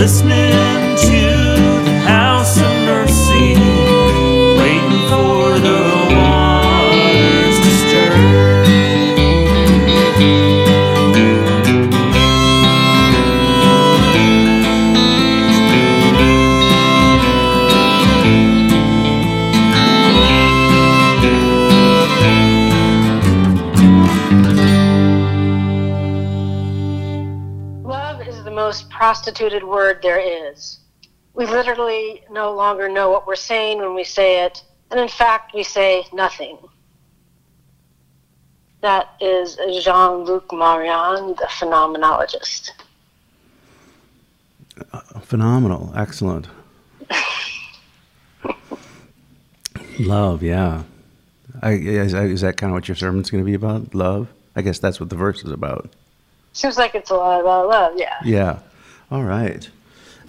listening prostituted word there is. We literally no longer know what we're saying when we say it, and in fact, we say nothing. That is Jean Luc Marion, the phenomenologist. Uh, phenomenal. Excellent. Love, yeah. I, is, is that kind of what your sermon's going to be about? Love? I guess that's what the verse is about. Seems like it's a lot about love, yeah. Yeah. All right.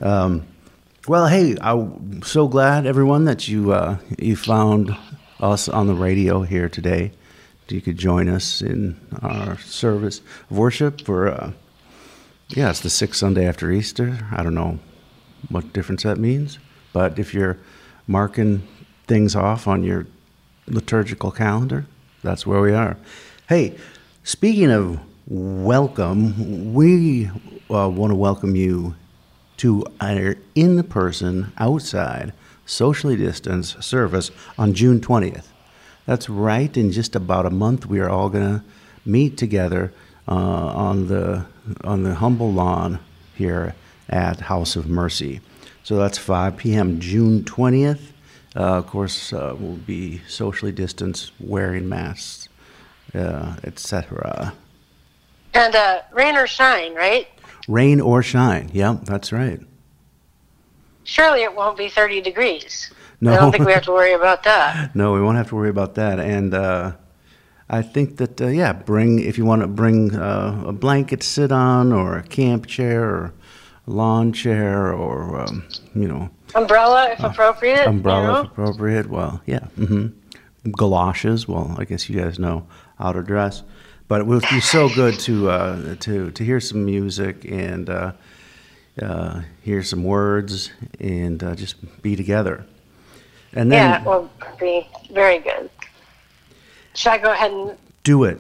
Um, well, hey, I'm so glad, everyone, that you uh, you found us on the radio here today. You could join us in our service of worship for, uh, yeah, it's the sixth Sunday after Easter. I don't know what difference that means, but if you're marking things off on your liturgical calendar, that's where we are. Hey, speaking of welcome, we uh, want to welcome you to our in person, outside, socially distanced service on June 20th. That's right. In just about a month, we are all going to meet together uh, on the on the humble lawn here at House of Mercy. So that's 5 p.m. June 20th. Uh, of course, uh, we'll be socially distanced, wearing masks, uh, etc. And uh, rain or shine, right? Rain or shine. Yep, that's right. Surely it won't be 30 degrees. No. I don't think we have to worry about that. No, we won't have to worry about that. And uh, I think that, uh, yeah, bring, if you want to bring uh, a blanket to sit on, or a camp chair, or a lawn chair, or, um, you know, Umbrella, if appropriate. umbrella you know? if appropriate. Well, yeah. hmm Galoshes. Well, I guess you guys know outer dress. But it would be so good to uh, to to hear some music and uh, uh, hear some words and uh, just be together. And then Yeah, it will be very good. Should I go ahead and do it.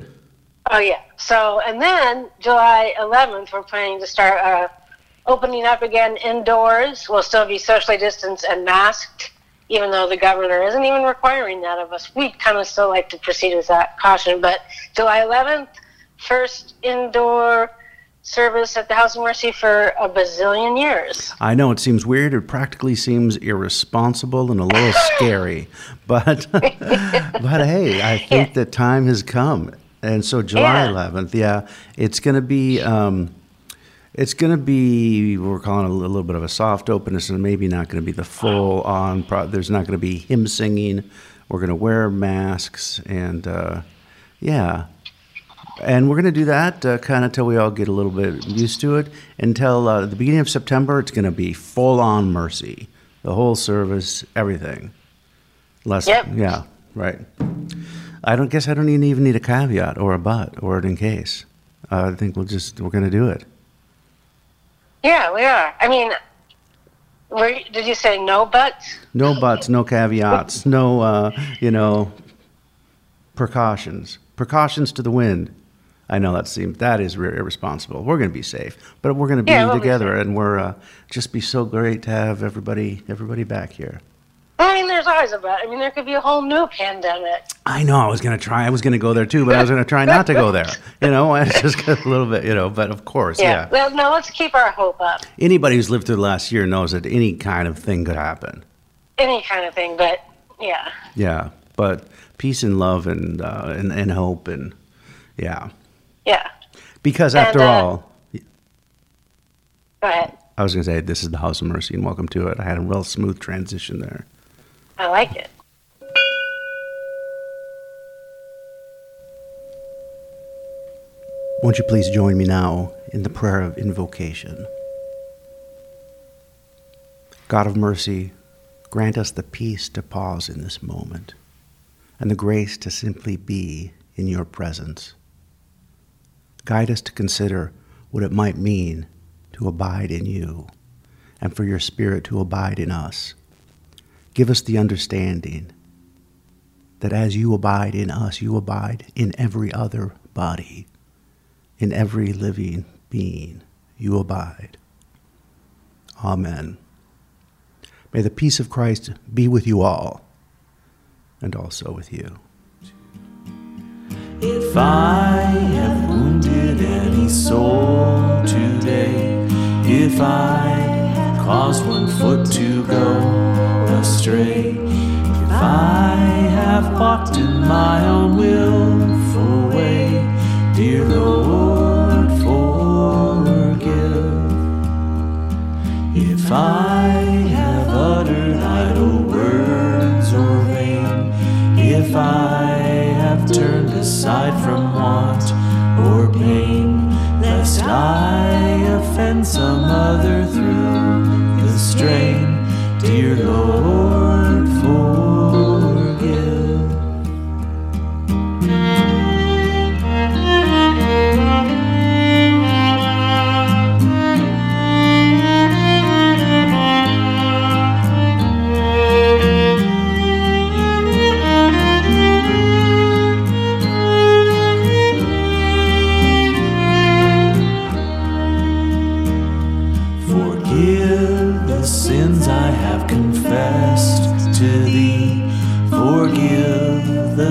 Oh yeah. So and then July 11th, we're planning to start uh, opening up again indoors. We'll still be socially distanced and masked, even though the governor isn't even requiring that of us. We kind of still like to proceed with that caution. But July 11th, first indoor service at the House of Mercy for a bazillion years. I know it seems weird. It practically seems irresponsible and a little scary. But but hey, I think Yeah. that time has come, and so July Yeah. 11th, yeah, it's going to be. Um, it's going to be we're calling it a little bit of a soft openness, and maybe not going to be the full on. Pro- there's not going to be hymn singing. We're going to wear masks, and uh, yeah, and we're going to do that uh, kind of till we all get a little bit used to it. Until uh, the beginning of September, it's going to be full on mercy, the whole service, everything. Less, Yep. yeah, right. I don't guess I don't even even need a caveat or a but or an in case. I think we'll just we're going to do it. Yeah, we are. I mean, were, did you say no buts? No buts, no caveats, no uh, you know precautions. Precautions to the wind. I know that seems that is re- irresponsible. We're going to be safe, but we're going to be Yeah, we'll be together, safe. and we're uh, just be so great to have everybody everybody back here. I mean, there's always a but. I mean, there could be a whole new pandemic. I know I was going to try. I was going to go there too, but I was going to try not to go there. You know, I just a little bit. You know, but of course, Yeah. yeah. Well, no, let's keep our hope up. Anybody who's lived through the last year knows that any kind of thing could happen. Any kind of thing, but yeah. Yeah, but peace and love and uh, and, and hope and yeah. Yeah. Because And, after uh, all, Go ahead. I was going to say this is the House of Mercy and welcome to it. I had a real smooth transition there. I like it. Won't you please join me now in the prayer of invocation? God of mercy, grant us the peace to pause in this moment and the grace to simply be in your presence. Guide us to consider what it might mean to abide in you and for your Spirit to abide in us. Give us the understanding that as you abide in us, you abide in every other body, in every living being, you abide. Amen. May the peace of Christ be with you all, and also with you. If I have wounded any soul today, if I caused one foot to go astray, if I have walked in my own willful way, dear Lord, forgive. If I have uttered idle words or vain, if I have turned aside from want or pain, lest I offend some other through the strain, dear Lord,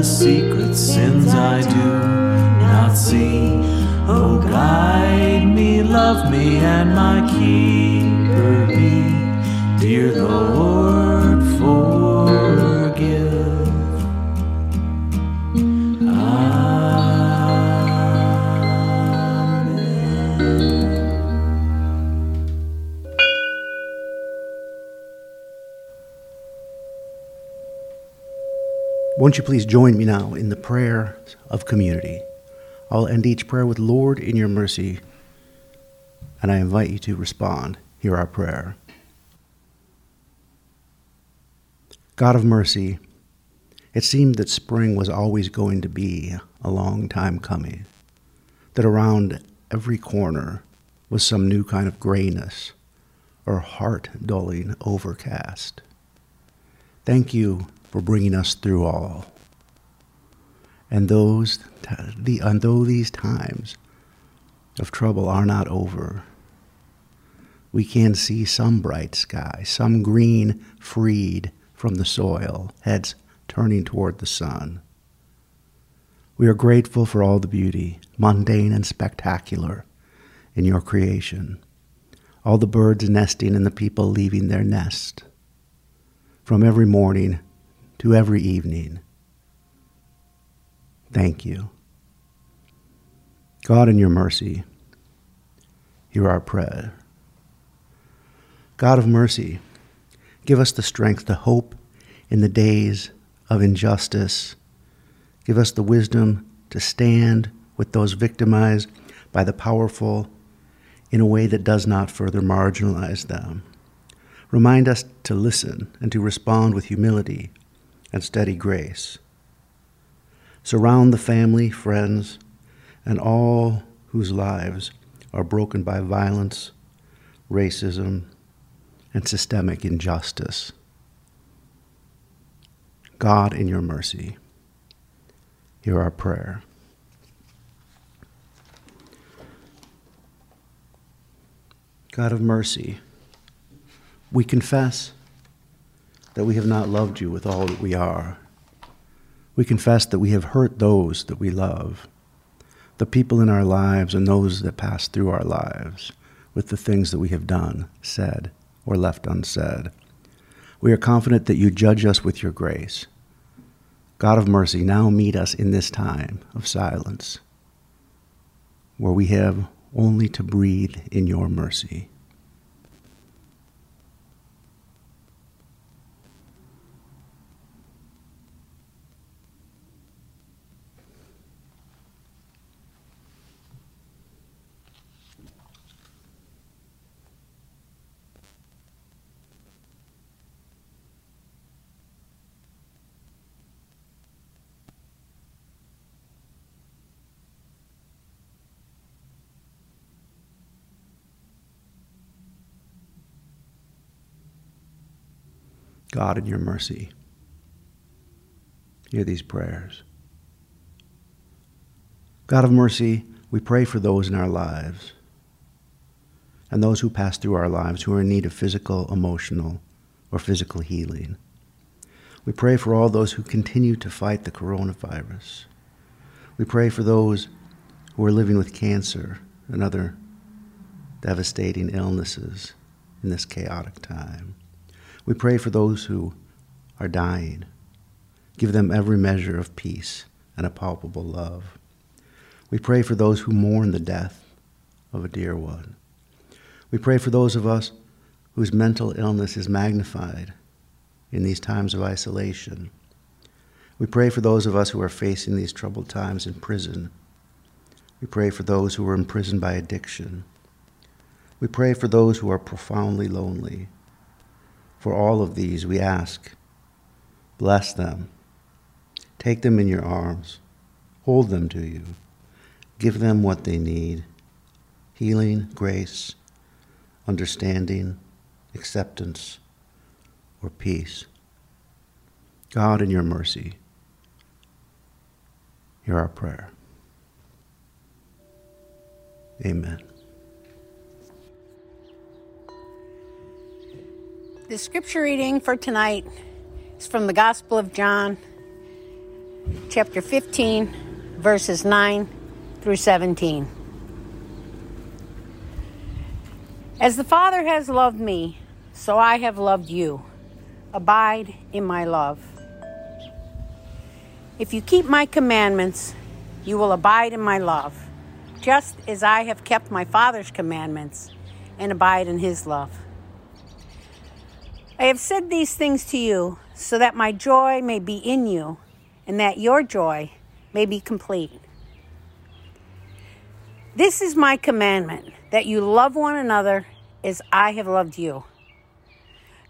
the secret sins I do not see. Oh, guide me, love me, and my keeper be. Dear Lord, Won't you please join me now in the prayer of community? I'll end each prayer with Lord, in your mercy, and I invite you to respond. Hear our prayer. God of mercy, it seemed that spring was always going to be a long time coming, that around every corner was some new kind of grayness or heart dulling overcast. Thank you for bringing us through all. And those, the, and though these times of trouble are not over, we can see some bright sky, some green freed from the soil, heads turning toward the sun. We are grateful for all the beauty, mundane and spectacular, in your creation, all the birds nesting and the people leaving their nest. From every morning to every evening. Thank you. God, in your mercy, hear our prayer. God of mercy, give us the strength to hope in the days of injustice. Give us the wisdom to stand with those victimized by the powerful in a way that does not further marginalize them. Remind us to listen and to respond with humility and steady grace. Surround the family, friends, and all whose lives are broken by violence, racism, and systemic injustice. God, in your mercy, hear our prayer. God of mercy, we confess that we have not loved you with all that we are. We confess that we have hurt those that we love, the people in our lives and those that pass through our lives, with the things that we have done, said, or left unsaid. We are confident that you judge us with your grace. God of mercy, now meet us in this time of silence, where we have only to breathe in your mercy. God, in your mercy, hear these prayers. God of mercy, we pray for those in our lives and those who pass through our lives who are in need of physical, emotional, or physical healing. We pray for all those who continue to fight the coronavirus. We pray for those who are living with cancer and other devastating illnesses in this chaotic time. We pray for those who are dying. Give them every measure of peace and a palpable love. We pray for those who mourn the death of a dear one. We pray for those of us whose mental illness is magnified in these times of isolation. We pray for those of us who are facing these troubled times in prison. We pray for those who are imprisoned by addiction. We pray for those who are profoundly lonely. For all of these, we ask, bless them. Take them in your arms. Hold them to you. Give them what they need healing, grace, understanding, acceptance, or peace. God, in your mercy, hear our prayer. Amen. The scripture reading for tonight is from the Gospel of John, chapter 15, verses 9 through 17. As the Father has loved me, so I have loved you. Abide in my love. If you keep my commandments, you will abide in my love, just as I have kept my Father's commandments and abide in his love. I have said these things to you so that my joy may be in you and that your joy may be complete. This is my commandment that you love one another as I have loved you.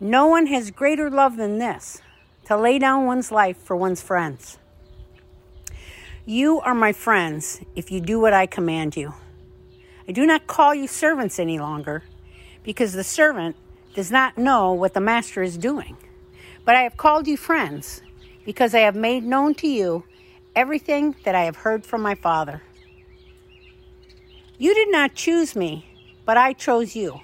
No one has greater love than this to lay down one's life for one's friends. You are my friends if you do what I command you. I do not call you servants any longer because the servant does not know what the master is doing. But I have called you friends, because I have made known to you everything that I have heard from my Father. You did not choose me, but I chose you,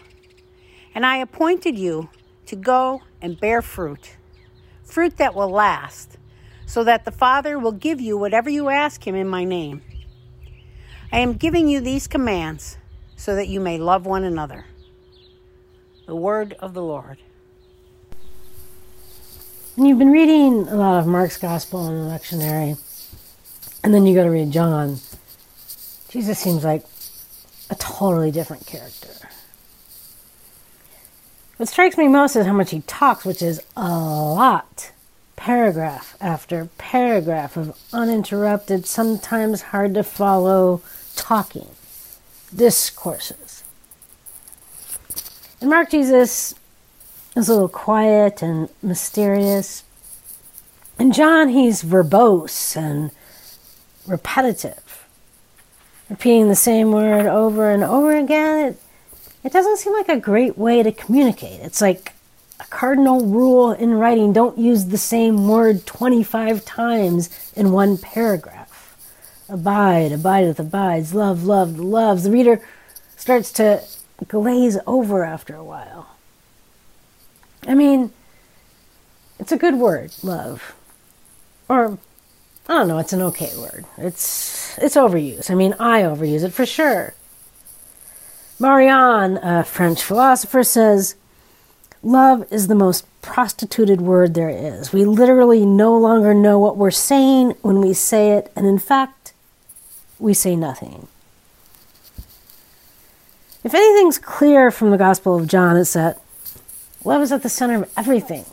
and I appointed you to go and bear fruit, fruit that will last, so that the Father will give you whatever you ask him in my name. I am giving you these commands so that you may love one another. The word of the Lord. And you've been reading a lot of Mark's Gospel the lectionary, and then you go to read John. Jesus seems like a totally different character. What strikes me most is how much he talks, which is a lot. Paragraph after paragraph of uninterrupted, sometimes hard to follow talking, discourses. In Mark, Jesus is a little quiet and mysterious. And John, he's verbose and repetitive, repeating the same word over and over again. It, it doesn't seem like a great way to communicate. It's like a cardinal rule in writing don't use the same word 25 times in one paragraph. Abide, abideth, abides, love, love, loves. The reader starts to glaze over after a while. I mean, it's a good word, love. Or I don't know, it's an okay word. It's it's overused. I mean, I overuse it for sure. Marion, a French philosopher, says, Love is the most prostituted word there is. We literally no longer know what we're saying when we say it, and in fact, we say nothing. If anything's clear from the Gospel of John, it's that love is at the center of everything.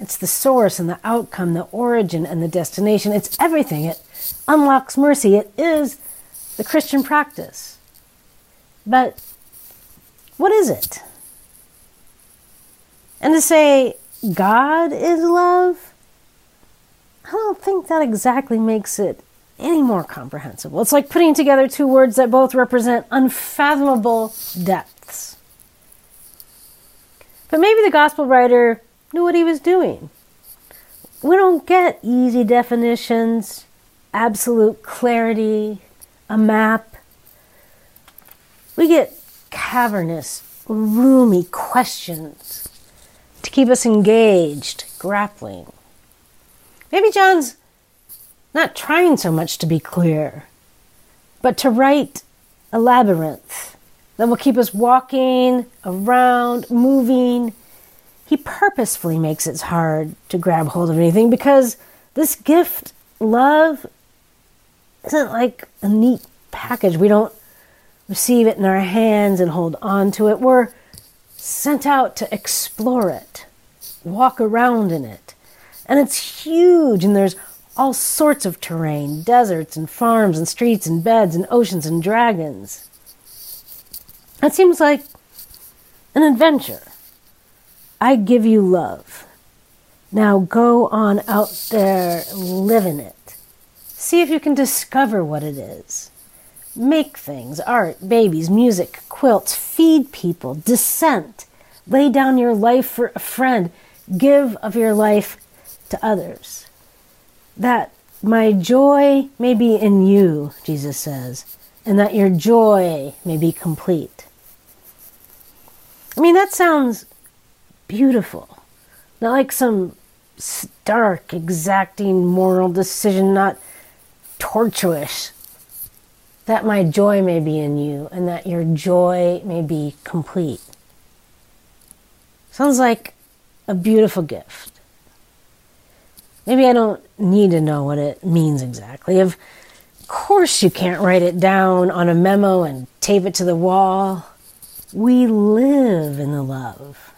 It's the source and the outcome, the origin and the destination. It's everything. It unlocks mercy. It is the Christian practice. But what is it? And to say God is love, I don't think that exactly makes it any more comprehensible. It's like putting together two words that both represent unfathomable depths. But maybe the gospel writer knew what he was doing. We don't get easy definitions, absolute clarity, a map. We get cavernous, roomy questions to keep us engaged, grappling. Maybe John's not trying so much to be clear, but to write a labyrinth that will keep us walking around, moving. He purposefully makes it hard to grab hold of anything because this gift, love, isn't like a neat package. We don't receive it in our hands and hold on to it. We're sent out to explore it, walk around in it. And it's huge, and there's all sorts of terrain deserts and farms and streets and beds and oceans and dragons. That seems like an adventure. I give you love. Now go on out there, live in it. See if you can discover what it is. Make things, art, babies, music, quilts, feed people, dissent. Lay down your life for a friend. Give of your life to others. That my joy may be in you, Jesus says, and that your joy may be complete. I mean, that sounds beautiful. Not like some stark, exacting moral decision, not tortuous that my joy may be in you and that your joy may be complete. Sounds like a beautiful gift. Maybe I don't need to know what it means exactly. Of course, you can't write it down on a memo and tape it to the wall. We live in the love.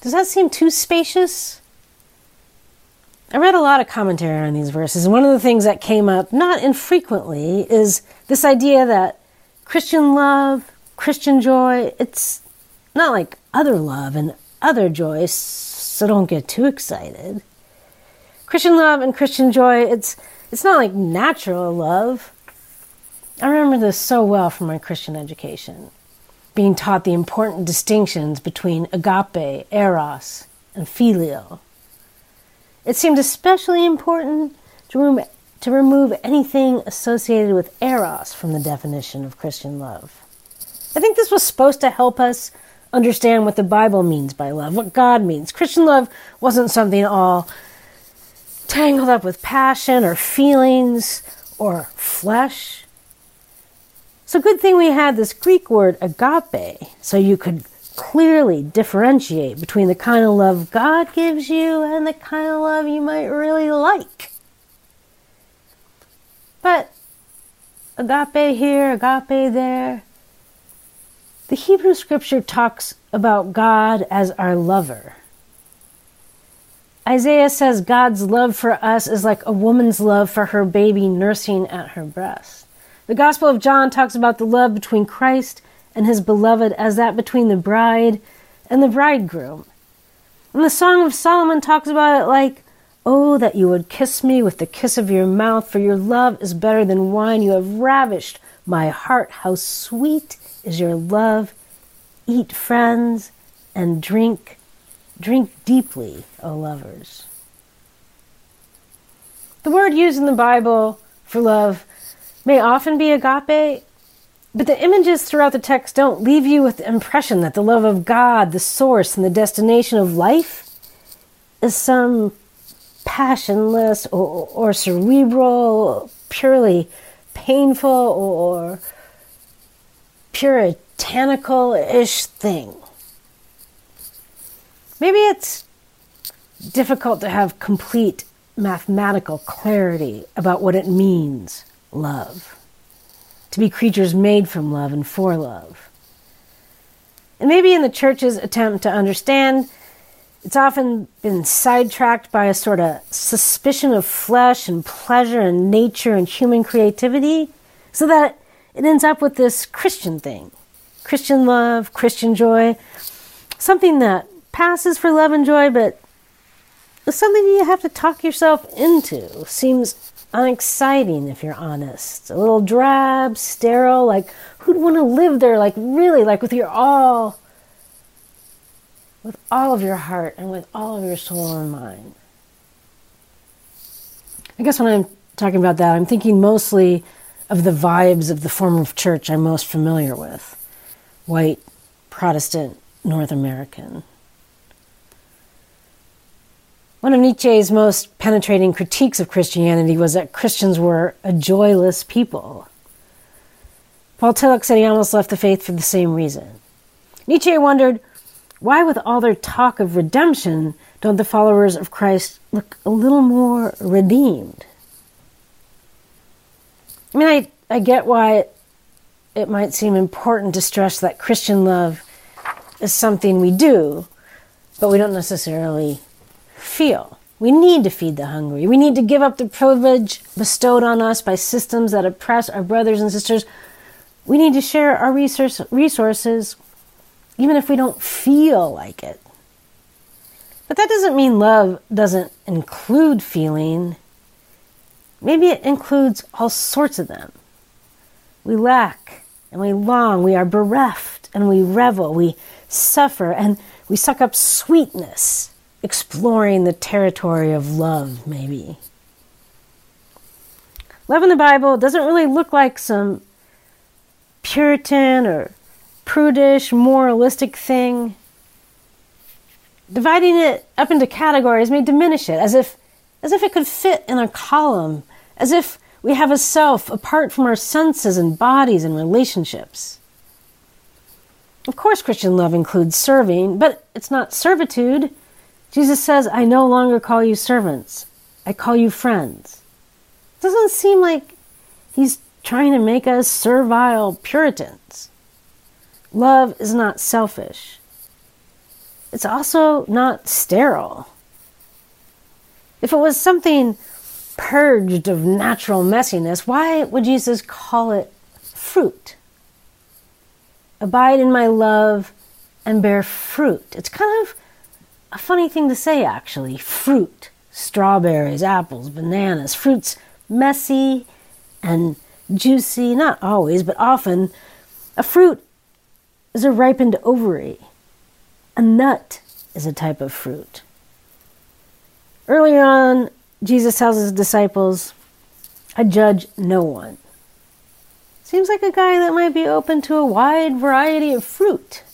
Does that seem too spacious? I read a lot of commentary on these verses, and one of the things that came up not infrequently is this idea that Christian love, Christian joy, it's not like other love and other joy, so don't get too excited. Christian love and Christian joy, it's it's not like natural love. I remember this so well from my Christian education, being taught the important distinctions between agape, eros, and phileo. It seemed especially important to, to remove anything associated with eros from the definition of Christian love. I think this was supposed to help us understand what the Bible means by love, what God means. Christian love wasn't something all tangled up with passion or feelings or flesh. So, good thing we had this Greek word agape, so you could clearly differentiate between the kind of love God gives you and the kind of love you might really like. But agape here, agape there. The Hebrew scripture talks about God as our lover. Isaiah says God's love for us is like a woman's love for her baby nursing at her breast. The Gospel of John talks about the love between Christ and his beloved as that between the bride and the bridegroom. And the Song of Solomon talks about it like, Oh, that you would kiss me with the kiss of your mouth, for your love is better than wine. You have ravished my heart. How sweet is your love. Eat, friends, and drink. Drink deeply, O lovers. The word used in the Bible for love may often be agape, but the images throughout the text don't leave you with the impression that the love of God, the source and the destination of life, is some passionless or, or cerebral, purely painful or puritanical ish thing. Maybe it's difficult to have complete mathematical clarity about what it means, love to be creatures made from love and for love. And maybe in the church's attempt to understand, it's often been sidetracked by a sort of suspicion of flesh and pleasure and nature and human creativity, so that it ends up with this Christian thing Christian love, Christian joy, something that passes for love and joy, but something you have to talk yourself into. Seems unexciting if you're honest. A little drab, sterile, like who'd want to live there like really like with your all with all of your heart and with all of your soul and mind. I guess when I'm talking about that, I'm thinking mostly of the vibes of the form of church I'm most familiar with white, Protestant, North American. One of Nietzsche's most penetrating critiques of Christianity was that Christians were a joyless people. Paul Tillich said he almost left the faith for the same reason. Nietzsche wondered why, with all their talk of redemption, don't the followers of Christ look a little more redeemed? I mean, I, I get why it, might seem important to stress that Christian love is something we do, but we don't necessarily feel. We need to feed the hungry. We need to give up the privilege bestowed on us by systems that oppress our brothers and sisters. We need to share our resource, resources even if we don't feel like it. But that doesn't mean love doesn't include feeling. Maybe it includes all sorts of them. We lack and we long, we are bereft and we revel, we suffer and we suck up sweetness, exploring the territory of love, maybe. Love in the Bible doesn't really look like some Puritan or prudish, moralistic thing. Dividing it up into categories may diminish it, as if, as if it could fit in a column, as if we have a self apart from our senses and bodies and relationships. Of course, Christian love includes serving, but it's not servitude. Jesus says, I no longer call you servants, I call you friends. It doesn't seem like he's trying to make us servile Puritans. Love is not selfish. It's also not sterile. If it was something purged of natural messiness, why would Jesus call it fruit? Abide in my love and bear fruit. It's kind of a funny thing to say, actually. Fruit. Strawberries, apples, bananas. Fruit's messy and juicy, not always, but often. A fruit is a ripened ovary. A nut is a type of fruit. Earlier on, Jesus tells his disciples, I judge no one. Seems like a guy that might be open to a wide variety of fruit.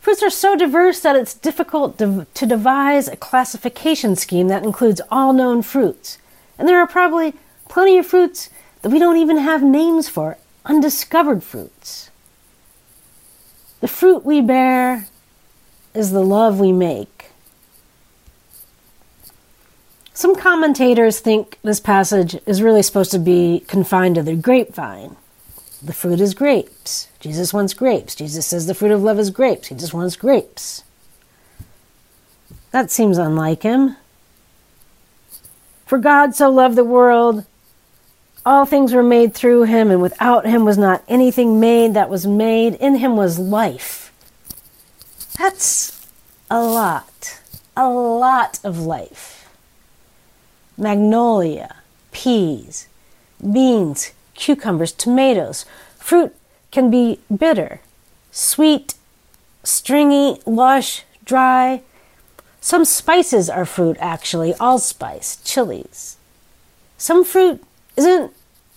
Fruits are so diverse that it's difficult to, devise a classification scheme that includes all known fruits. And there are probably plenty of fruits that we don't even have names for, undiscovered fruits. The fruit we bear is the love we make. Some commentators think this passage is really supposed to be confined to the grapevine. The fruit is grapes. Jesus wants grapes. Jesus says the fruit of love is grapes. He just wants grapes. That seems unlike him. For God so loved the world all things were made through him, and without him was not anything made that was made. In him was life. That's a lot. A lot of life. Magnolia, peas, beans, cucumbers, tomatoes. Fruit can be bitter, sweet, stringy, lush, dry. Some spices are fruit, actually, allspice, chilies. Some fruit isn't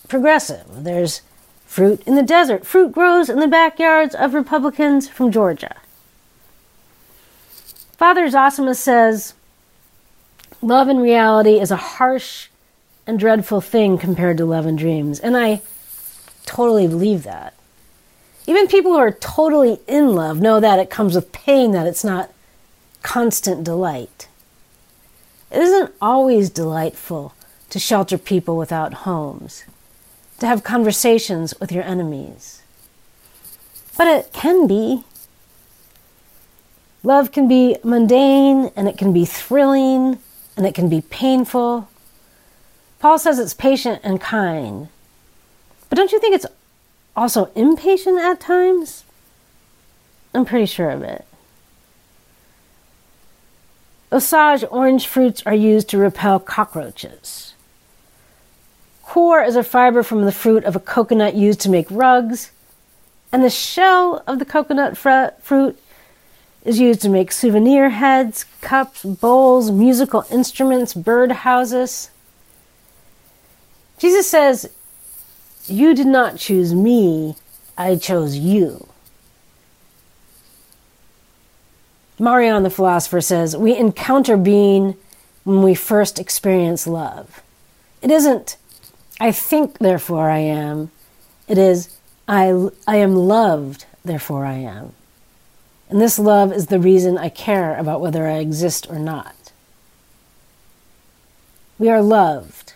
progressive. There's fruit in the desert. Fruit grows in the backyards of Republicans from Georgia. Father Zosima says, Love in reality is a harsh and dreadful thing compared to love in dreams. And I totally believe that. Even people who are totally in love know that it comes with pain, that it's not constant delight. It isn't always delightful to shelter people without homes, to have conversations with your enemies. But it can be. Love can be mundane and it can be thrilling and it can be painful. Paul says it's patient and kind. But don't you think it's also impatient at times? I'm pretty sure of it. Osage orange fruits are used to repel cockroaches. Coir is a fiber from the fruit of a coconut used to make rugs. And the shell of the coconut fr- fruit is used to make souvenir heads, cups, bowls, musical instruments, bird houses. Jesus says, You did not choose me, I chose you. Marion the philosopher says, We encounter being when we first experience love. It isn't, I think, therefore I am. It is, I, I am loved, therefore I am. And this love is the reason I care about whether I exist or not. We are loved.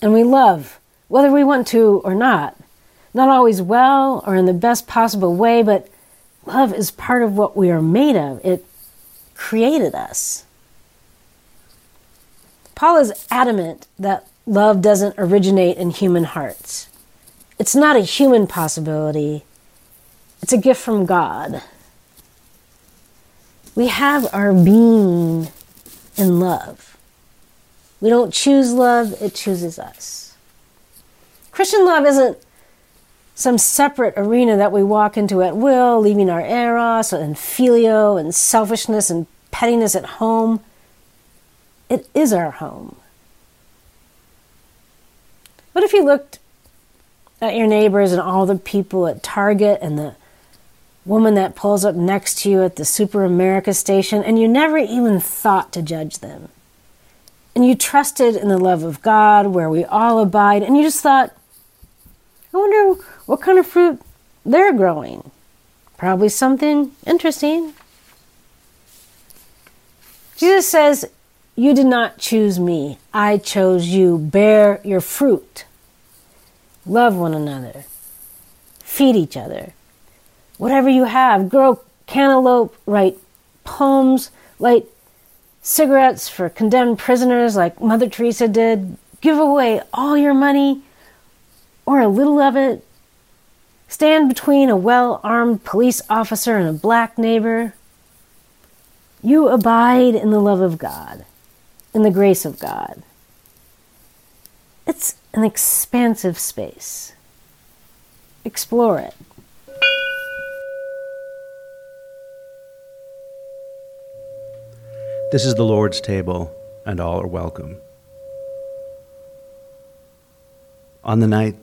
And we love, whether we want to or not. Not always well or in the best possible way, but love is part of what we are made of. It created us. Paul is adamant that love doesn't originate in human hearts. It's not a human possibility, it's a gift from God. We have our being in love. We don't choose love, it chooses us. Christian love isn't some separate arena that we walk into at will, leaving our eros and phileo and selfishness and pettiness at home. It is our home. What if you looked at your neighbors and all the people at Target and the woman that pulls up next to you at the Super America station and you never even thought to judge them? And you trusted in the love of God where we all abide, and you just thought, I wonder what kind of fruit they're growing. Probably something interesting. Jesus says, You did not choose me, I chose you. Bear your fruit. Love one another. Feed each other. Whatever you have, grow cantaloupe, write poems, light cigarettes for condemned prisoners like Mother Teresa did, give away all your money or a little of it, stand between a well armed police officer and a black neighbor. You abide in the love of God, in the grace of God. It's an expansive space. Explore it. This is the Lord's table, and all are welcome. On the night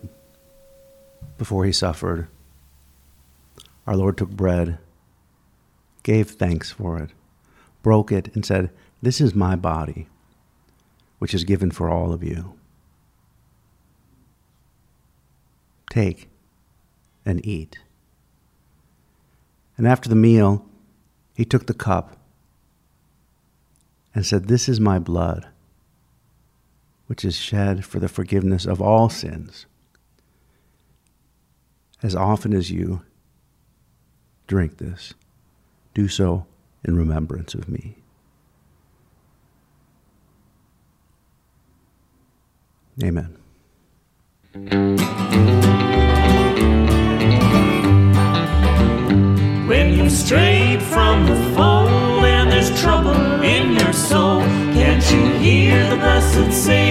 before he suffered, our Lord took bread, gave thanks for it, broke it, and said, This is my body, which is given for all of you. Take and eat. And after the meal, he took the cup and said, This is my blood, which is shed for the forgiveness of all sins. As often as you drink this, do so in remembrance of me. Amen. When you strayed from the you hear the blessed Savior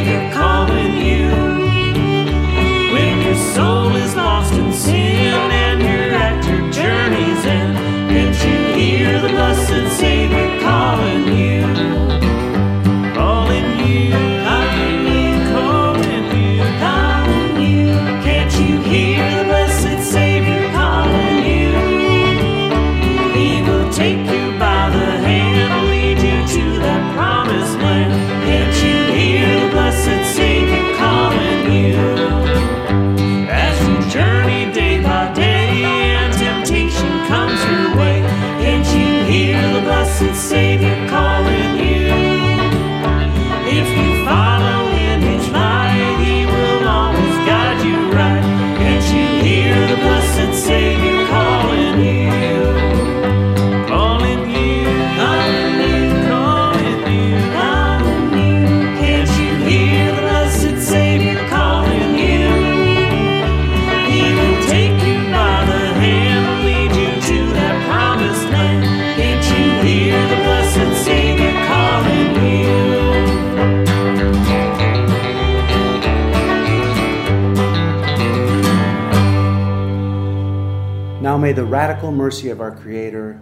mercy of our Creator,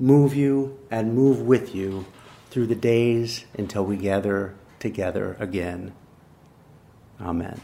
move you and move with you through the days until we gather together again. Amen.